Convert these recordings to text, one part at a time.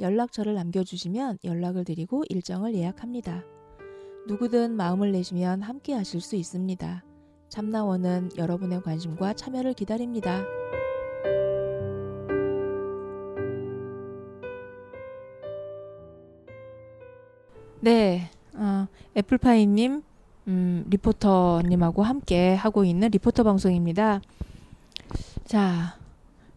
연락처를 남겨주시면 연락을 드리고 일정을 예약합니다. 누구든 마음을 내시면 함께 하실 수 있습니다. 참나원은 여러분의 관심과 참여를 기다립니다. 네, 어, 애플파이님, 음, 리포터님하고 함께 하고 있는 리포터 방송입니다. 자,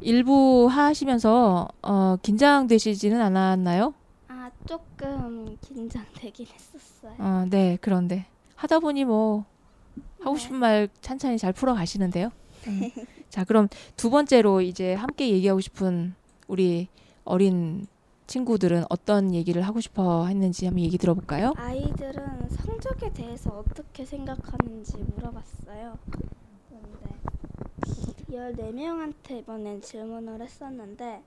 일부 하시면서 어, 긴장되시지는 않았나요? 아 조금 긴장되긴 했었어요. 어, 네, 그런데 하다 보니 뭐 하고 네. 싶은 말 찬찬히 잘 풀어 가시는데요. 음. 자, 그럼 두 번째로 이제 함께 얘기하고 싶은 우리 어린 친구들은 어떤 얘기를 하고 싶어 했는지 한번 얘기 들어볼까요? 아이들은 성적에 대해서 어떻게 생각하는지 물어봤어요. 그런데 14명한테 이번엔 질문을 했었는데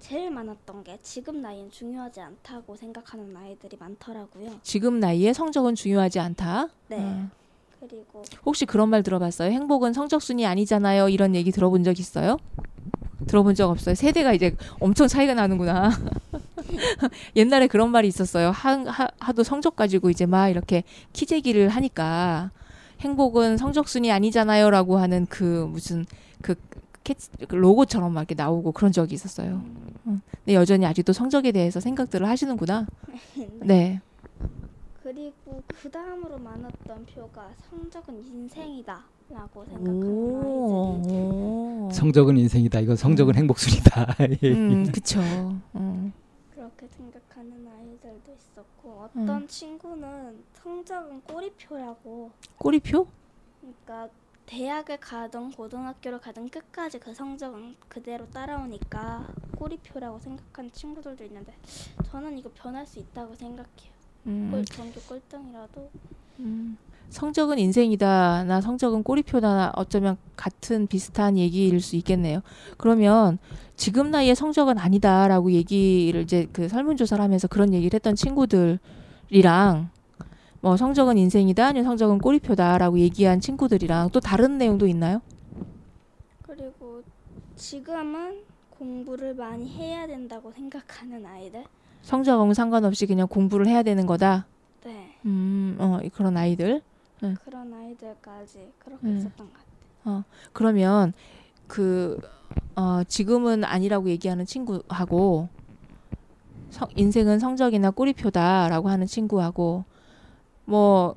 제일 많았던 게 지금 나이엔 중요하지 않다고 생각하는 아이들이 많더라고요. 지금 나이에 성적은 중요하지 않다. 네. 음. 그리고 혹시 그런 말 들어봤어요? 행복은 성적 순이 아니잖아요. 이런 얘기 들어본 적 있어요? 들어본 적 없어요. 세대가 이제 엄청 차이가 나는구나. 옛날에 그런 말이 있었어요. 하, 하, 하도 성적 가지고 이제 막 이렇게 키재기를 하니까 행복은 성적순이 아니잖아요라고 하는 그 무슨 그 캐치, 그 로고처럼 막 이렇게 나오고 그런 적이 있었어요. 응. 근데 여전히 아직도 성적에 대해서 생각들을 하시는구나. 네. 그리고 그 다음으로 많았던 표가 성적은 인생이다 라고 생각하는 아이들이 오. 성적은 인생이다. 이건 성적은 음. 행복순이다. 음, 그쵸. 음. 그렇게 생각하는 아이들도 있었고 어떤 친구는 성적은 꼬리표라고 꼬리표? 그러니까 대학을 가든 고등학교를 가든 끝까지 그 성적은 그대로 따라오니까 꼬리표라고 생각하는 친구들도 있는데 저는 이거 변할 수 있다고 생각해요. 음. 꼴 전교 꼴등이라도 음, 성적은 인생이다. 나 성적은 꼬리표다. 어쩌면 같은 비슷한 얘기일 수 있겠네요. 그러면 지금 나이에 성적은 아니다라고 얘기를 이제 그 설문조사를 하면서 그런 얘기를 했던 친구들이랑 뭐 성적은 인생이다, 아니면 성적은 꼬리표다라고 얘기한 친구들이랑 또 다른 내용도 있나요? 그리고 지금은 공부를 많이 해야 된다고 생각하는 아이들. 성적하고는 상관없이 그냥 공부를 해야 되는 거다. 네. 음, 어, 그런 아이들. 그런 아이들까지 그렇게 음. 있었던 것 같아요. 그러면 그 어, 지금은 아니라고 얘기하는 친구하고 성, 인생은 성적이나 꼬리표다라고 하는 친구하고 뭐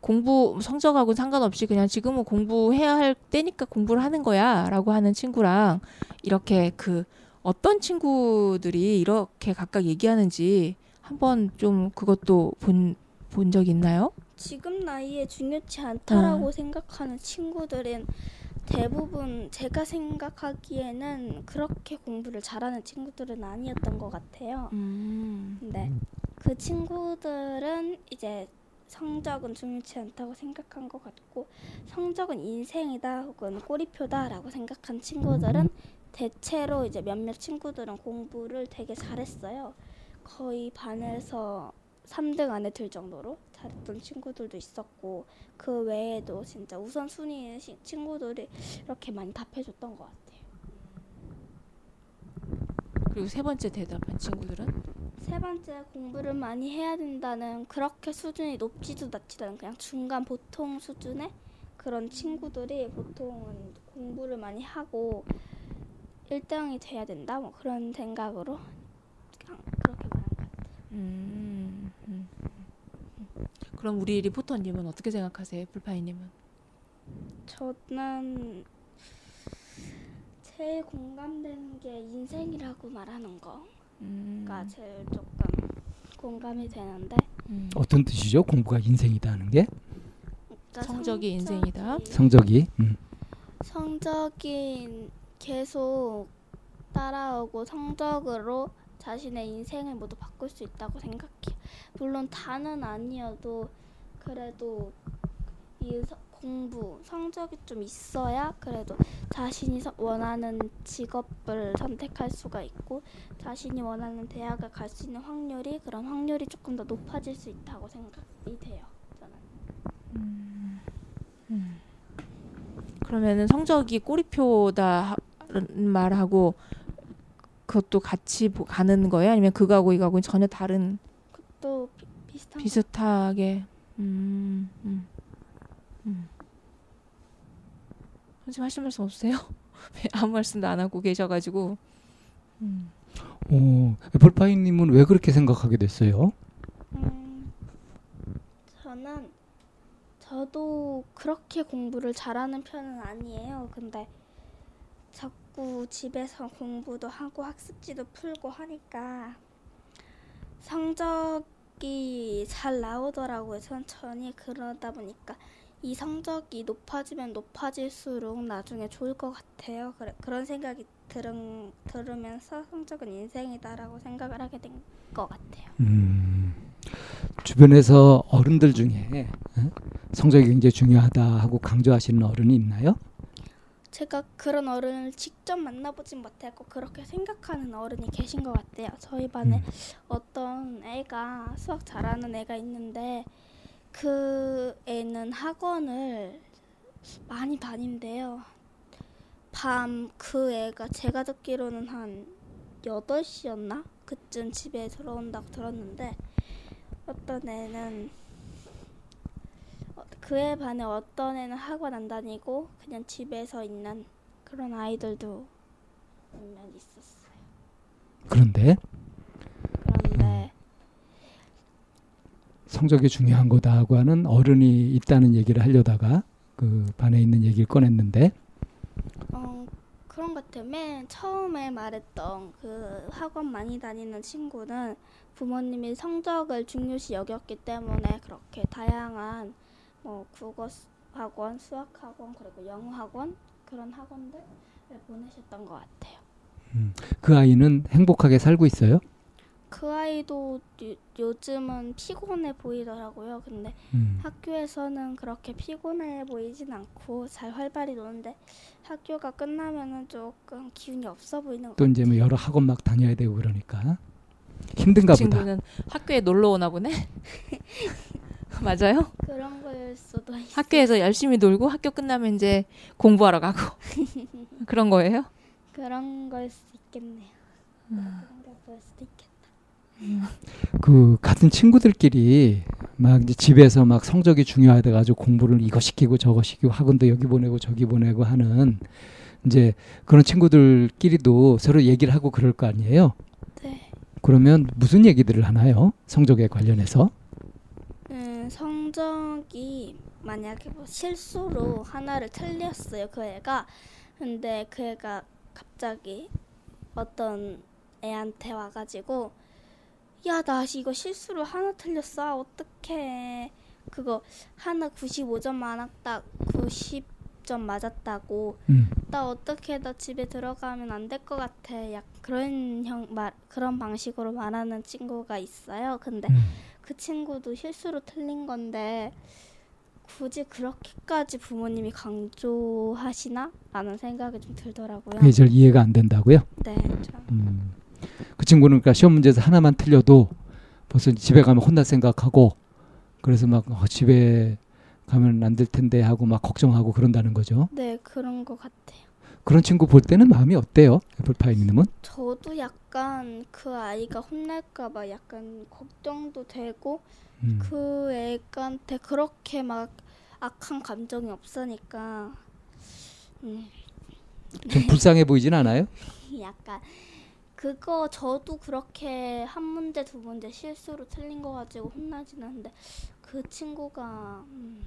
공부 성적하고 상관없이 그냥 지금은 공부해야 할 때니까 공부를 하는 거야라고 하는 친구랑 이렇게 그 어떤 친구들이 이렇게 각각 얘기하는지 한번 좀 그것도 본 본 적 있나요? 지금 나이에 중요치 않다라고 어. 생각하는 친구들은 대부분 제가 생각하기에는 그렇게 공부를 잘하는 친구들은 아니었던 것 같아요. 음. 근데 그 친구들은 이제 성적은 중요치 않다고 생각한 것 같고 성적은 인생이다 혹은 꼬리표다라고 생각한 친구들은 대체로 이제 몇몇 친구들은 공부를 되게 잘했어요. 거의 반에서 3등 안에 들 정도로 잘했던 친구들도 있었고 그 외에도 진짜 우선순위의 시- 친구들이 이렇게 많이 답해줬던 것 같아요. 그리고 세 번째 대답한 친구들은 세 번째 공부를 많이 해야 된다는 그렇게 수준이 높지도 낮지도 않은 그냥 중간 보통 수준의 그런 친구들이 보통은 공부를 많이 하고 1등이 돼야 된다 뭐 그런 생각으로 그냥 그렇게 말한 것 같아요. 음. 그럼 우리 리포터님은 어떻게 생각하세요, 불파이님은? 저는 제일 공감되는 게 인생이라고 말하는 거가 음, 제일 조금 공감이 되는데 음. 어떤 뜻이죠? 공부가 인생이다 하는 게 그러니까 성적이 인생이다? 성적이 성적이 음. 성적이 계속 따라오고 성적으로 자신의 인생을 모두 바꿀 수 있다고 생각해요. 물론 다는 아니어도 그래도 이 서- 공부 성적이 좀 있어야 그래도 자신이 서- 원하는 직업을 선택할 수가 있고 자신이 원하는 대학을 갈 수 있는 확률이 그런 확률이 조금 더 높아질 수 있다고 생각이 돼요. 저는. 그러면은 성적이 꼬리표다 말하고 그것도 같이 보- 가는 거예요? 아니면 그거하고 이거하고 전혀 다른 또 비, 비슷한 비슷하게 음, 음, 음. 선생님 하실 말씀 없으세요? 왜 아무 말씀도 안 하고 계셔가지고 음. 어, 애플파이님은 왜 그렇게 생각하게 됐어요? 음, 저는 저도 그렇게 공부를 잘하는 편은 아니에요. 근데 자꾸 집에서 공부도 하고 학습지도 풀고 하니까 성적 이 잘 나오더라고요. 천천히 그러다 보니까 이 성적이 높아지면 높아질수록 나중에 좋을 것 같아요. 그래, 그런 생각이 들은, 들으면서 성적은 인생이다라고 생각을 하게 된 것 같아요. 음, 주변에서 어른들 중에 어? 성적이 굉장히 중요하다 하고 강조하시는 어른이 있나요? 제가 그런 어른을 직접 만나보진 못했고 그렇게 생각하는 어른이 계신 것 같아요. 저희 반에 음. 어떤 애가 수학 잘하는 애가 있는데 그 애는 학원을 많이 다닌대요. 밤 그 애가 제가 듣기로는 한 8시였나? 그쯤 집에 들어온다고 들었는데 어떤 애는 어, 그애 반에 어떤 애는 학원 안 다니고 그냥 집에서 있는 그런 아이들도 몇 명 있었어요. 그런데 그런데 성적이 중요한 거다 하고 하는 어른이 있다는 얘기를 하려다가 그 반에 있는 얘기를 꺼냈는데 어 그런 것 같아요. 맨 처음에 말했던 그 학원 많이 다니는 친구는 부모님이 성적을 중요시 여겼기 때문에 그렇게 다양한 뭐 국어 수- 학원, 수학 학원 그리고 영어 학원 그런 학원들을 보내셨던 것 같아요. 그 아이는 행복하게 살고 있어요. 그 아이도 요, 요즘은 피곤해 보이더라고요. 근데 음. 학교에서는 그렇게 피곤해 보이진 않고 잘 활발히 노는데 학교가 끝나면은 조금 기운이 없어 보이는 것또 같아요. 이제 뭐 여러 학원 막 다녀야 되고 그러니까 힘든가 그 보다. 친구는 학교에 놀러 오나 보네. 맞아요? 그런 걸 수도 있어요. 학교에서 열심히 놀고 학교 끝나면 이제 공부하러 가고 그런 거예요? 그런 걸수 있겠네요. 음. 그런 걸볼 수도 있겠다. 그 같은 친구들끼리 막 이제 집에서 막 성적이 중요하다 가지고 공부를 이거 시키고 저거 시키고 학원도 여기 보내고 저기 보내고 하는 이제 그런 친구들끼리도 서로 얘기를 하고 그럴 거 아니에요. 네. 그러면 무슨 얘기들을 하나요? 성적에 관련해서? 음, 성적이 만약에 뭐 실수로 하나를 틀렸어요 그 애가. 근데 그 애가 갑자기 어떤 애한테 와가지고 야 나 이거 실수로 하나 틀렸어. 어떡해. 그거 하나 95점 맞았다 90점 맞았다고. 음. 나 어떻게 나 집에 들어가면 안 될 것 같아. 약 그런 형 말 그런 방식으로 말하는 친구가 있어요. 근데 음. 그 친구도 실수로 틀린 건데 굳이 그렇게까지 부모님이 강조하시나? 라는 생각이 좀 들더라고요. 그게 잘 이해가 안 된다고요? 네, 좀. 음. 그 친구는 그러니까 시험 문제에서 하나만 틀려도 벌써 집에 가면 혼날 생각하고 그래서 막 어, 집에 가면 안 될 텐데 하고 막 걱정하고 그런다는 거죠. 네, 그런 것 같아요. 그런 친구 볼 때는 마음이 어때요? 애플파이님은? 저도 약간 그 아이가 혼날까봐 약간 걱정도 되고 음. 그 애한테 그렇게 막 악한 감정이 없으니까 음, 좀 불쌍해 보이진 않아요? 약간 그거 저도 그렇게 한 문제 두 문제 실수로 틀린 거 가지고 혼나진 않는데 그 친구가 음,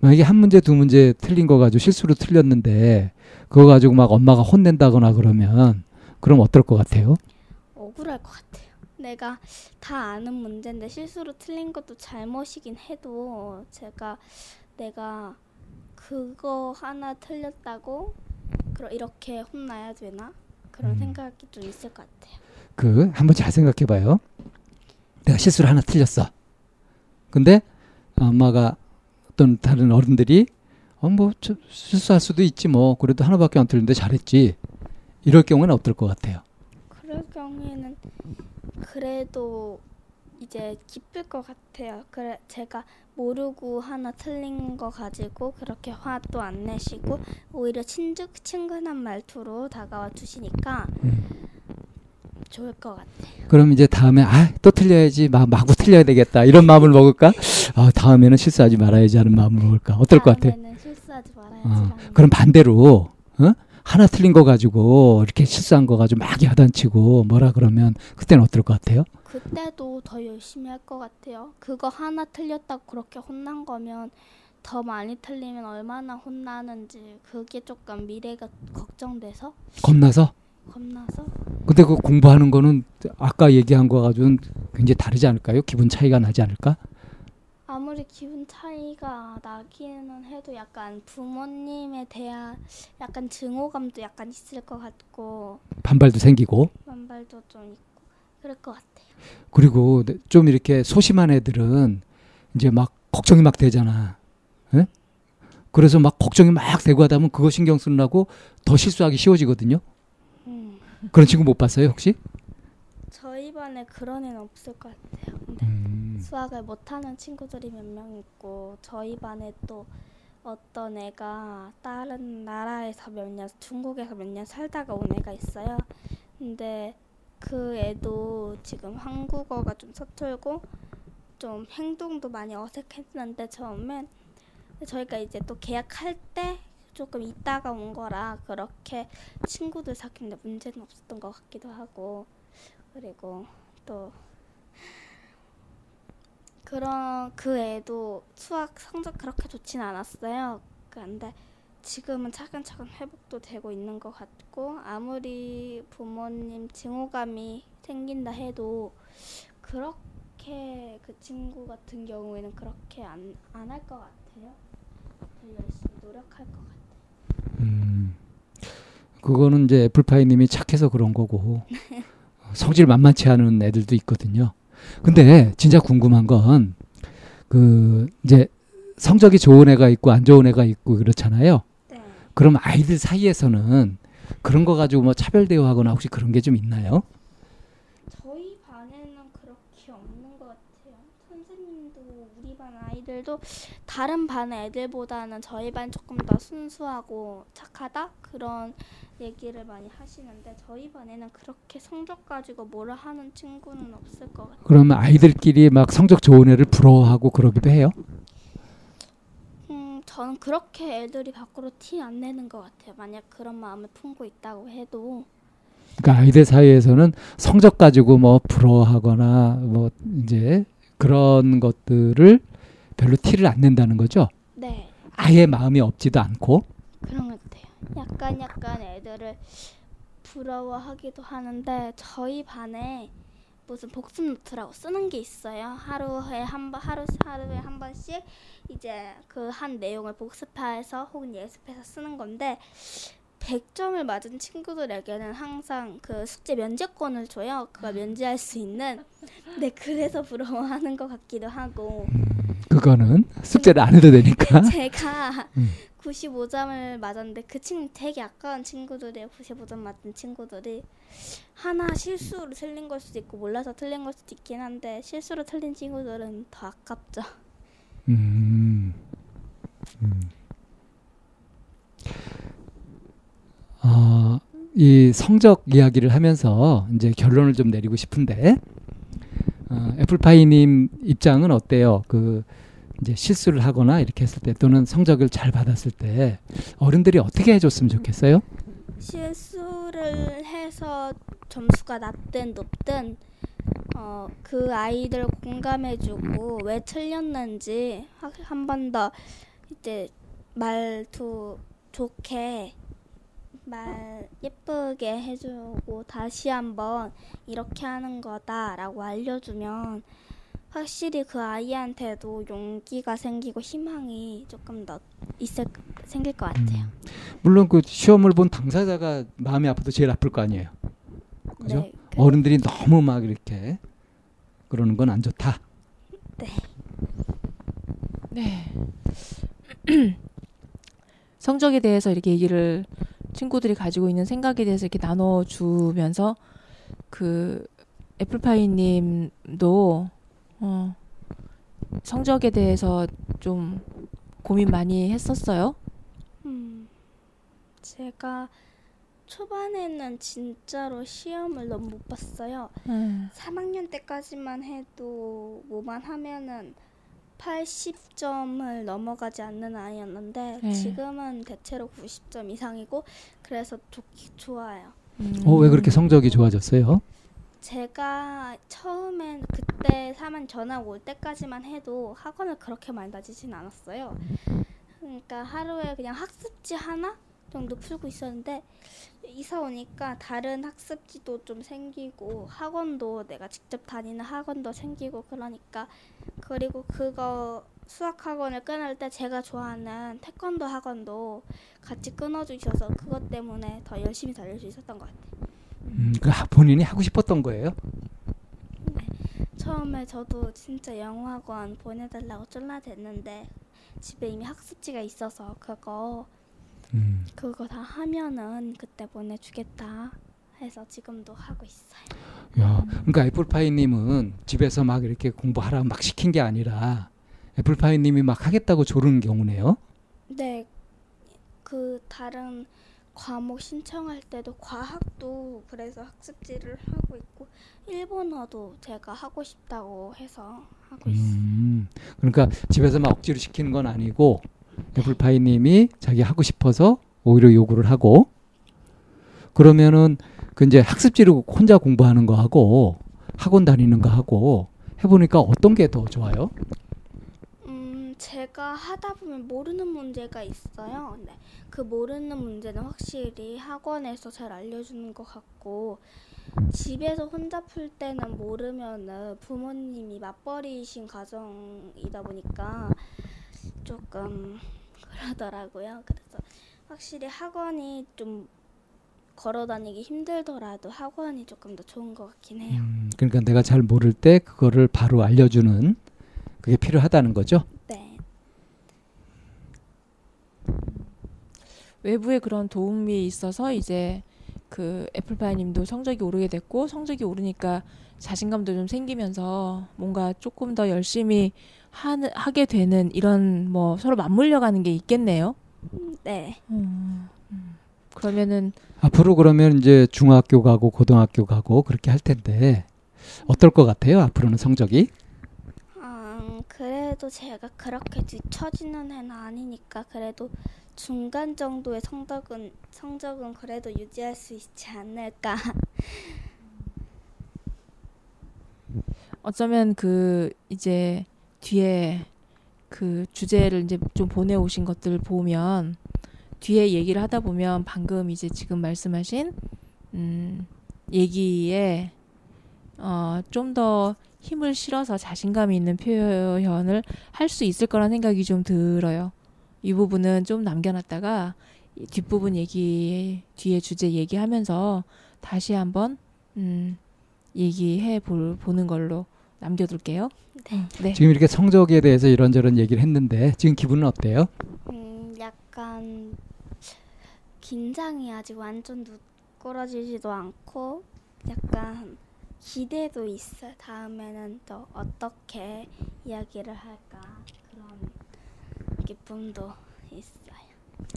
만약에 한 문제 두 문제 틀린 거 가지고 실수로 틀렸는데 그거 가지고 막 엄마가 혼낸다거나 그러면 그럼 어떨 것 같아요? 억울할 것 같아요. 내가 다 아는 문제인데 실수로 틀린 것도 잘못이긴 해도 제가 내가 그거 하나 틀렸다고 그러 이렇게 혼나야 되나? 그런 음. 생각이 좀 있을 것 같아요. 그 한번 잘 생각해 봐요. 내가 실수를 하나 틀렸어. 근데 엄마가 어떤 다른 어른들이 어뭐 실수할 수도 있지 뭐 그래도 하나밖에 안 틀렸는데 잘했지. 이럴 경우는 어떨 것 같아요. 그럴 경우에는 그래도 이제 기쁠 것 같아요. 그래 제가 모르고 하나 틀린 거 가지고 그렇게 화도 안 내시고 오히려 친주 친근한 말투로 다가와 주시니까 음. 좋을 것 같아요. 그럼 이제 다음에 아 또 틀려야지 마, 마구 틀려야 되겠다 이런 마음을 먹을까? 아 다음에는 실수하지 말아야지 하는 마음을 먹을까? 어떨 것 같아? 실수하지 말아야지. 어, 그럼 반대로 어? 하나 틀린 거 가지고 이렇게 실수한 거 가지고 막 야단치고 뭐라 그러면 그때는 어떨 것 같아요? 그때도 더 열심히 할 것 같아요. 그거 하나 틀렸다고 그렇게 혼난 거면 더 많이 틀리면 얼마나 혼나는지 그게 조금 미래가 걱정돼서 겁나서? 겁나서 근데 그 공부하는 거는 아까 얘기한 거 가지고는 굉장히 다르지 않을까요? 기분 차이가 나지 않을까? 아무리 기분 차이가 나기는 해도 약간 부모님에 대한 약간 증오감도 약간 있을 것 같고 반발도 생기고 만발도 좀 있고 그럴 것 같아요. 그리고 좀 이렇게 소심한 애들은 이제 막 걱정이 막 되잖아. 예? 그래서 막 걱정이 막 되고 하다 보면 그거 신경 쓰느라고 더 실수하기 쉬워지거든요. 음. 그런 친구 못 봤어요, 혹시? 저희 반에 그런 애는 없을 것 같아요. 근데 음. 수학을 못하는 친구들이 몇 명 있고 저희 반에 또 어떤 애가 다른 나라에서 몇 년, 중국에서 몇 년 살다가 온 애가 있어요. 근데 그 애도 지금 한국어가 좀 서툴고 좀 행동도 많이 어색했는데 처음엔 저희가 이제 또 계약할 때 조금 있다가 온 거라 그렇게 친구들 사귀는데 문제는 없었던 것 같기도 하고 그리고 또 그런 그 애도 수학 성적 그렇게 좋진 않았어요. 그런데 지금은 차근차근 회복도 되고 있는 것 같고 아무리 부모님 증오감이 생긴다 해도 그렇게 그 친구 같은 경우에는 그렇게 안 안 할 것 같아요. 더 열심히 노력할 것 같아요. 음. 그거는 이제 애플파이님이 착해서 그런 거고 성질 만만치 않은 애들도 있거든요. 근데 진짜 궁금한 건 그 이제 성적이 좋은 애가 있고 안 좋은 애가 있고 그렇잖아요. 네. 그럼 아이들 사이에서는 그런 거 가지고 뭐 차별 대우하거나 혹시 그런 게 좀 있나요? 저희 반에는 그렇게 없는 것 같아요. 선생님도 우리 반 아이들도 다른 반 애들보다는 저희 반 조금 더 순수하고 착하다 그런 얘기를 많이 하시는데 저희 반에는 그렇게 성적 가지고 뭐라 하는 친구는 없을 것 같아요. 그러면 아이들끼리 막 성적 좋은 애를 부러워하고 그러기도 해요. 음, 저는 그렇게 애들이 밖으로 티 안 내는 것 같아요. 만약 그런 마음을 품고 있다고 해도 그러니까 아이들 사이에서는 성적 가지고 뭐 부러워하거나 뭐 이제 그런 것들을 별로 티를 안 낸다는 거죠. 네 아예 마음이 없지도 않고. 그런 것 같아요. 약간 약간 애들을 부러워하기도 하는데 저희 반에 무슨 복습 노트라고 쓰는 게 있어요. 하루에 한 번, 하루 하루에 한 번씩 이제 그 한 내용을 복습해서 혹은 예습해서 쓰는 건데 100점을 맞은 친구들에게는 항상 그 숙제 면제권을 줘요. 그걸 면제할 수 있는. 네, 그래서 부러워하는 것 같기도 하고. 그거는 숙제를 안 해도 되니까. 제가 음. 95점을 맞았는데 그 친구 되게 아까운 친구들이에요. 95점 맞은 친구들이 하나 실수로 틀린 걸 수도 있고 몰라서 틀린 걸 수도 있긴 한데 실수로 틀린 친구들은 더 아깝죠. 음. 음. 어, 이 성적 이야기를 하면서 이제 결론을 좀 내리고 싶은데 어, 애플파이님 입장은 어때요? 그 이제 실수를 하거나 이렇게 했을 때 또는 성적을 잘 받았을 때 어른들이 어떻게 해줬으면 좋겠어요? 실수를 해서 점수가 낮든 높든 어, 그 아이들 공감해주고 왜 틀렸는지 한 번 더 이제 말투 좋게 말 예쁘게 해주고 다시 한번 이렇게 하는 거다라고 알려주면 확실히 그 아이한테도 용기가 생기고 희망이 조금 더 있을 생길 것 같아요. 물론 그 시험을 본 당사자가 마음이 아파도 제일 아플 거 아니에요. 그죠? 네, 그- 어른들이 너무 막 이렇게 그러는 건 안 좋다. 네. 성적에 대해서 이렇게 얘기를 친구들이 가지고 있는 생각에 대해서 이렇게 나눠주면서 그 애플파이님도 어, 성적에 대해서 좀 고민 많이 했었어요. 음, 제가 초반에는 진짜로 시험을 너무 못 봤어요. 음. 3학년 때까지만 해도 뭐만 하면은 80점을 넘어가지 않는 아이였는데 네. 지금은 대체로 90점 이상이고 그래서 좋, 좋아요. 음. 어, 왜 그렇게 성적이 좋아졌어요? 제가 처음엔 그때 사만 전학 올 때까지만 해도 학원을 그렇게 많이 다니진 않았어요. 그러니까 하루에 그냥 학습지 하나 정도 풀고 있었는데 이사 오니까 다른 학습지도 좀 생기고 학원도 내가 직접 다니는 학원도 생기고 그러니까 그리고 그거 수학 학원을 끊을 때 제가 좋아하는 태권도 학원도 같이 끊어주셔서 그것 때문에 더 열심히 다닐 수 있었던 것 같아요. 음, 그 하- 본인이 하고 싶었던 거예요. 처음에 저도 진짜 영어학원 보내달라고 쫄라댔는데 집에 이미 학습지가 있어서 그거 음. 그거 다 하면은 그때 보내주겠다 해서 지금도 하고 있어요. 야, 그러니까 애플파이님은 집에서 막 이렇게 공부하라 막 시킨 게 아니라 애플파이님이 막 하겠다고 조르는 경우네요. 네, 그 다른 과목 신청할 때도 과학도 그래서 학습지를 하고 있고 일본어도 제가 하고 싶다고 해서 하고 있어요. 음, 그러니까 집에서 막 억지로 시키는 건 아니고 애플파이님이 자기 하고 싶어서 오히려 요구를 하고 그러면은 그 이제 학습지를 혼자 공부하는 거 하고 학원 다니는 거 하고 해보니까 어떤 게 더 좋아요? 음, 제가 하다 보면 모르는 문제가 있어요. 근데 그 모르는 문제는 확실히 학원에서 잘 알려주는 것 같고 집에서 혼자 풀 때는 모르면은 부모님이 맞벌이신 가정이다 보니까 조금 그러더라고요. 그래서 확실히 학원이 좀 걸어 다니기 힘들더라도 학원이 조금 더 좋은 것 같긴 해요. 음, 그러니까 내가 잘 모를 때 그거를 바로 알려주는 그게 필요하다는 거죠. 네. 외부의 그런 도움이 있어서 이제 그 애플파이님도 성적이 오르게 됐고 성적이 오르니까 자신감도 좀 생기면서 뭔가 조금 더 열심히 하는 하게 되는 이런 뭐 서로 맞물려가는 게 있겠네요. 음, 네. 음. 그러면은 앞으로 그러면 이제 중학교 가고 고등학교 가고 그렇게 할 텐데 어떨 것 같아요? 앞으로는 성적이? 음, 그래도 제가 그렇게 뒤처지는 애는 아니니까 그래도 중간 정도의 성적은 성적은 그래도 유지할 수 있지 않을까. 어쩌면 그 이제 뒤에 그 주제를 이제 좀 보내오신 것들 보면 뒤에 얘기를 하다 보면 방금 이제 지금 말씀하신 음 얘기에 어 좀 더 힘을 실어서 자신감 있는 표현을 할 수 있을 거란 생각이 좀 들어요. 이 부분은 좀 남겨놨다가 이 뒷부분 얘기 뒤에 주제 얘기하면서 다시 한번 음 얘기해 볼 보는 걸로 남겨둘게요. 네. 네. 지금 이렇게 성적에 대해서 이런저런 얘기를 했는데 지금 기분은 어때요? 음, 약간 긴장이 아직 완전 누그러지지도 않고 약간 기대도 있어요. 다음에는 또 어떻게 이야기를 할까 그런 기쁨도 있어요.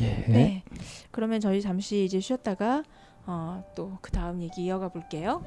예. 네. 그러면 저희 잠시 이제 쉬었다가 어, 또 그 다음 얘기 이어가 볼게요.